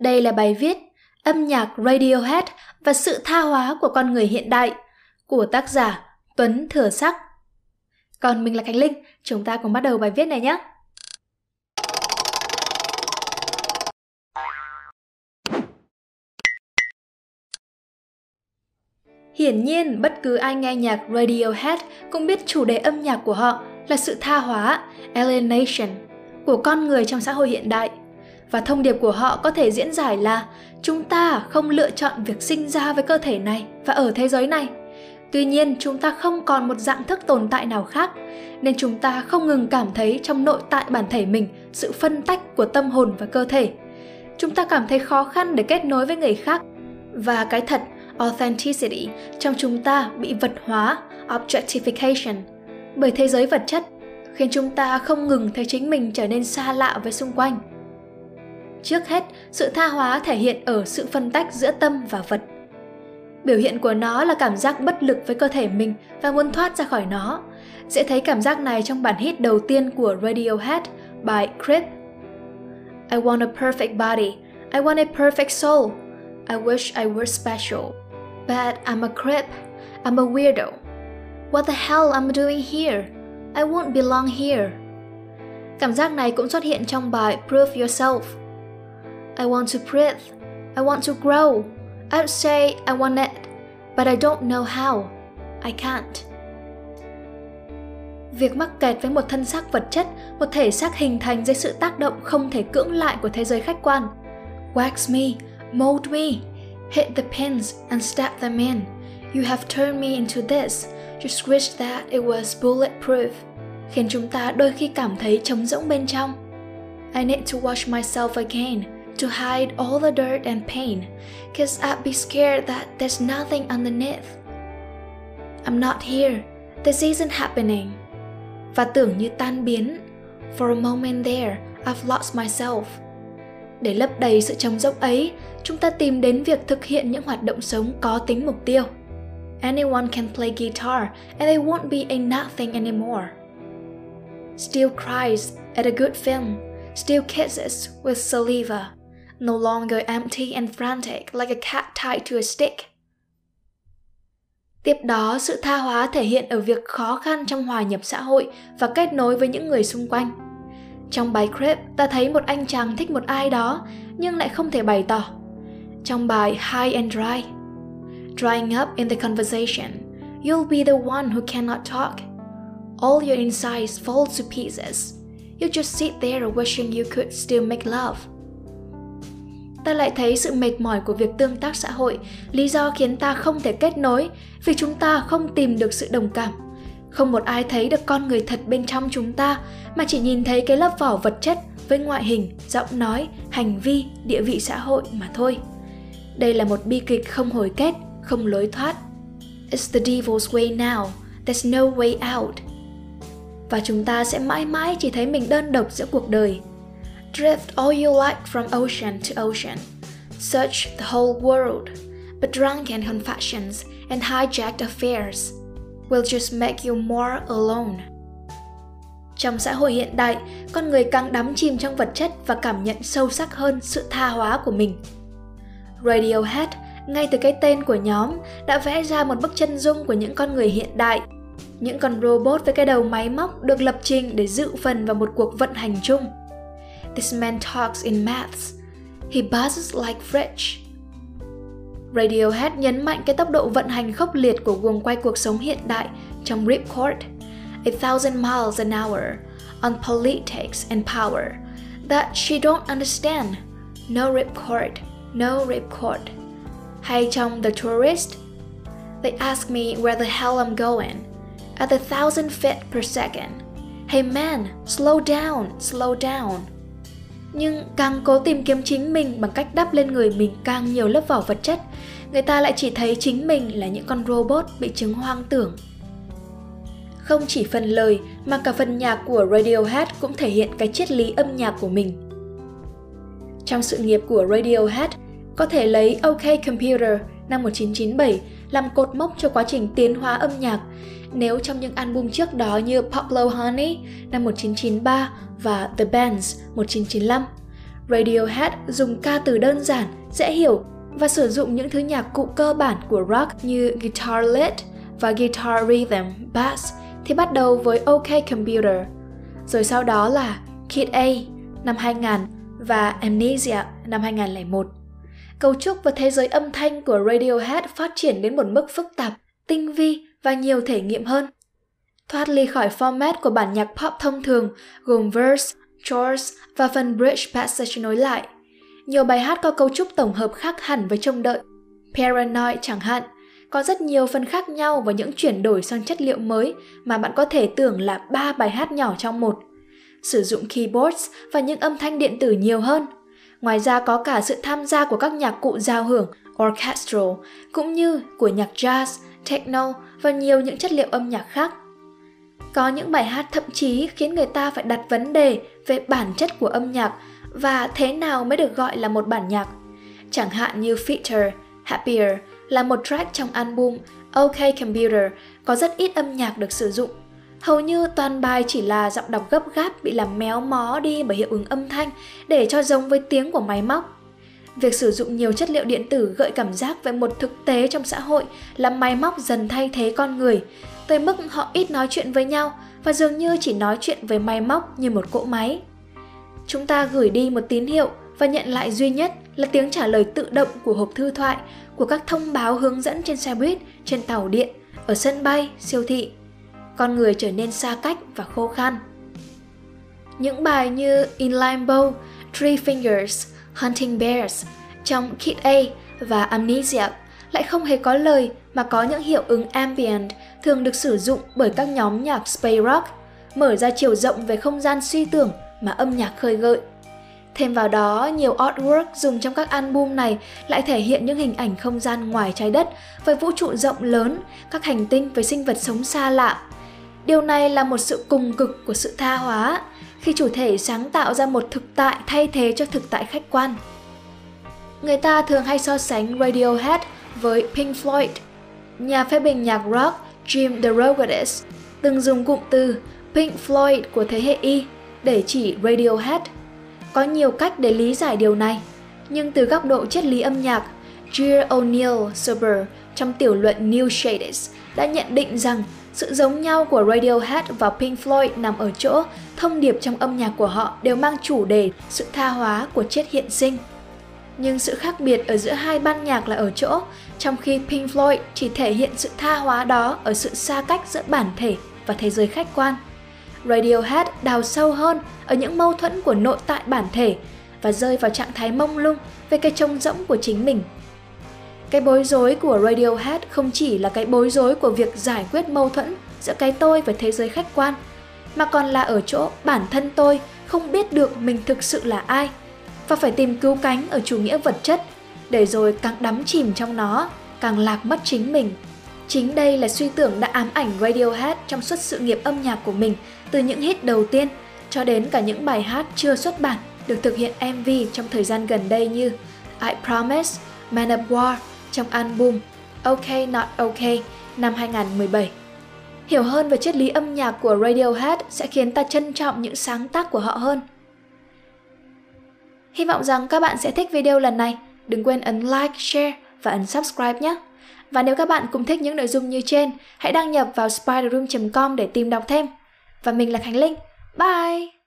Đây là bài viết Âm nhạc Radiohead và sự tha hóa của con người hiện đại của tác giả Tuấn Thừa Sắc. Còn mình là Khánh Linh, chúng ta cùng bắt đầu bài viết này nhé. Hiển nhiên, bất cứ ai nghe nhạc Radiohead cũng biết chủ đề âm nhạc của họ là sự tha hóa, alienation của con người trong xã hội hiện đại. Và thông điệp của họ có thể diễn giải là chúng ta không lựa chọn việc sinh ra với cơ thể này và ở thế giới này. Tuy nhiên, chúng ta không còn một dạng thức tồn tại nào khác, nên chúng ta không ngừng cảm thấy trong nội tại bản thể mình sự phân tách của tâm hồn và cơ thể. Chúng ta cảm thấy khó khăn để kết nối với người khác và cái thật authenticity trong chúng ta bị vật hóa objectification bởi thế giới vật chất khiến chúng ta không ngừng thấy chính mình trở nên xa lạ với xung quanh trước hết, sự tha hóa thể hiện ở sự phân tách giữa tâm và vật. Biểu hiện của nó là cảm giác bất lực với cơ thể mình và muốn thoát ra khỏi nó. Sẽ thấy cảm giác này trong bản hit đầu tiên của radiohead bài creep i want a perfect body. I want a perfect soul. I wish i were special. But i'm a creep i'm a weirdo. What the hell i'm doing here? I won't belong here. Cảm giác này cũng xuất hiện trong bài prove yourself. I want to breathe. I want to grow. I would say I want it, but I don't know how. I can't. Việc mắc kẹt với một thân xác vật chất, một thể xác hình thành dưới sự tác động không thể cưỡng lại của thế giới khách quan. Wax me, mold me, hit the pins and stab them in. You have turned me into this. Just wish that it was bulletproof. Khiến chúng ta đôi khi cảm thấy trống rỗng bên trong. I need to wash myself again to hide all the dirt and pain, cause I'd be scared that there's nothing underneath. I'm not here, this isn't happening. Và tưởng như tan biến. For a moment there, I've lost myself. Để lấp đầy sự trống rỗng ấy, chúng ta tìm đến việc thực hiện những hoạt động sống có tính mục tiêu. Anyone can play guitar and they won't be a nothing anymore. Still cries at a good film, still kisses with saliva, no longer empty and frantic like a cat tied to a stick. Tiếp đó, sự tha hóa thể hiện ở việc khó khăn trong hòa nhập xã hội và kết nối với những người xung quanh. Trong bài Creep, ta thấy một anh chàng thích một ai đó nhưng lại không thể bày tỏ. Trong bài High and Dry, Drying up in the conversation, you'll be the one who cannot talk. All your insides fall to pieces. You just sit there wishing you could still make love ta lại thấy sự mệt mỏi của việc tương tác xã hội. Lý do khiến ta không thể kết nối, vì chúng ta không tìm được sự đồng cảm. Không một ai thấy được con người thật bên trong chúng ta, mà chỉ nhìn thấy cái lớp vỏ vật chất với ngoại hình, giọng nói, hành vi, địa vị xã hội mà thôi. Đây là một bi kịch không hồi kết, không lối thoát. It's the devil's way now. There's no way out. Và chúng ta sẽ mãi mãi chỉ thấy mình đơn độc giữa cuộc đời. Drift all you like from ocean to ocean. Search the whole world. But drunken confessions and hijacked affairs will just make you more alone. Trong xã hội hiện đại, con người càng đắm chìm trong vật chất và cảm nhận sâu sắc hơn sự tha hóa của mình. Radiohead, ngay từ cái tên của nhóm, đã vẽ ra một bức chân dung của những con người hiện đại. Những con robot với cái đầu máy móc được lập trình để dự phần vào một cuộc vận hành chung. This man talks in maths. He buzzes like fridge. Radiohead nhấn mạnh cái tốc độ vận hành khốc liệt của guồng quay cuộc sống hiện đại trong Ripcord, A Thousand Miles an Hour, on politics and power, that she don't understand. No ripcord, no ripcord. Hay trong The Tourist, they ask me where the hell I'm going, at a thousand feet per second. Hey man, slow down, slow down nhưng càng cố tìm kiếm chính mình bằng cách đắp lên người mình càng nhiều lớp vỏ vật chất người ta lại chỉ thấy chính mình là những con robot bị chứng hoang tưởng không chỉ phần lời mà cả phần nhạc của Radiohead cũng thể hiện cái triết lý âm nhạc của mình. Trong sự nghiệp của Radiohead, có thể lấy OK Computer năm 1997 làm cột mốc cho quá trình tiến hóa âm nhạc, nếu trong những album trước đó như Pablo Honey năm 1993 và The Bands 1995, Radiohead dùng ca từ đơn giản, dễ hiểu và sử dụng những thứ nhạc cụ cơ bản của rock như guitar lead và guitar rhythm, bass thì bắt đầu với OK Computer. Rồi sau đó là Kid A năm 2000 và Amnesia năm 2001. Cấu trúc và thế giới âm thanh của Radiohead phát triển đến một mức phức tạp, tinh vi và nhiều thể nghiệm hơn. Thoát ly khỏi format của bản nhạc pop thông thường gồm verse, chorus và phần bridge passage nối lại. Nhiều bài hát có cấu trúc tổng hợp khác hẳn với trông đợi. Paranoid chẳng hạn, có rất nhiều phần khác nhau và những chuyển đổi sang chất liệu mới mà bạn có thể tưởng là ba bài hát nhỏ trong một. Sử dụng keyboards và những âm thanh điện tử nhiều hơn. Ngoài ra có cả sự tham gia của các nhạc cụ giao hưởng, orchestral, cũng như của nhạc jazz, techno và nhiều những chất liệu âm nhạc khác. Có những bài hát thậm chí khiến người ta phải đặt vấn đề về bản chất của âm nhạc và thế nào mới được gọi là một bản nhạc. Chẳng hạn như Feature, Happier là một track trong album OK Computer có rất ít âm nhạc được sử dụng. Hầu như toàn bài chỉ là giọng đọc gấp gáp bị làm méo mó đi bởi hiệu ứng âm thanh để cho giống với tiếng của máy móc. Việc sử dụng nhiều chất liệu điện tử gợi cảm giác về một thực tế trong xã hội là máy móc dần thay thế con người, tới mức họ ít nói chuyện với nhau và dường như chỉ nói chuyện với máy móc như một cỗ máy. Chúng ta gửi đi một tín hiệu và nhận lại duy nhất là tiếng trả lời tự động của hộp thư thoại, của các thông báo hướng dẫn trên xe buýt, trên tàu điện, ở sân bay, siêu thị. Con người trở nên xa cách và khô khan. Những bài như In Limbo, Three Fingers, Hunting Bears trong Kid A và Amnesia lại không hề có lời mà có những hiệu ứng ambient thường được sử dụng bởi các nhóm nhạc space rock, mở ra chiều rộng về không gian suy tưởng mà âm nhạc khơi gợi. Thêm vào đó, nhiều artwork dùng trong các album này lại thể hiện những hình ảnh không gian ngoài trái đất với vũ trụ rộng lớn, các hành tinh với sinh vật sống xa lạ. Điều này là một sự cùng cực của sự tha hóa, khi chủ thể sáng tạo ra một thực tại thay thế cho thực tại khách quan. Người ta thường hay so sánh Radiohead với Pink Floyd. Nhà phê bình nhạc rock Jim DeRogatis từng dùng cụm từ Pink Floyd của thế hệ Y để chỉ Radiohead. Có nhiều cách để lý giải điều này, nhưng từ góc độ triết lý âm nhạc, Jill O'Neill Sober trong tiểu luận New Shades đã nhận định rằng sự giống nhau của Radiohead và Pink Floyd nằm ở chỗ thông điệp trong âm nhạc của họ đều mang chủ đề sự tha hóa của chết hiện sinh. Nhưng sự khác biệt ở giữa hai ban nhạc là ở chỗ, trong khi Pink Floyd chỉ thể hiện sự tha hóa đó ở sự xa cách giữa bản thể và thế giới khách quan. Radiohead đào sâu hơn ở những mâu thuẫn của nội tại bản thể và rơi vào trạng thái mông lung về cái trông rỗng của chính mình. Cái bối rối của Radiohead không chỉ là cái bối rối của việc giải quyết mâu thuẫn giữa cái tôi và thế giới khách quan, mà còn là ở chỗ bản thân tôi không biết được mình thực sự là ai và phải tìm cứu cánh ở chủ nghĩa vật chất để rồi càng đắm chìm trong nó, càng lạc mất chính mình. Chính đây là suy tưởng đã ám ảnh Radiohead trong suốt sự nghiệp âm nhạc của mình từ những hit đầu tiên cho đến cả những bài hát chưa xuất bản được thực hiện MV trong thời gian gần đây như I Promise, Man of War trong album OK Not OK năm 2017. Hiểu hơn về triết lý âm nhạc của Radiohead sẽ khiến ta trân trọng những sáng tác của họ hơn. Hy vọng rằng các bạn sẽ thích video lần này. Đừng quên ấn like, share và ấn subscribe nhé. Và nếu các bạn cũng thích những nội dung như trên, hãy đăng nhập vào spiderroom.com để tìm đọc thêm. Và mình là Khánh Linh. Bye!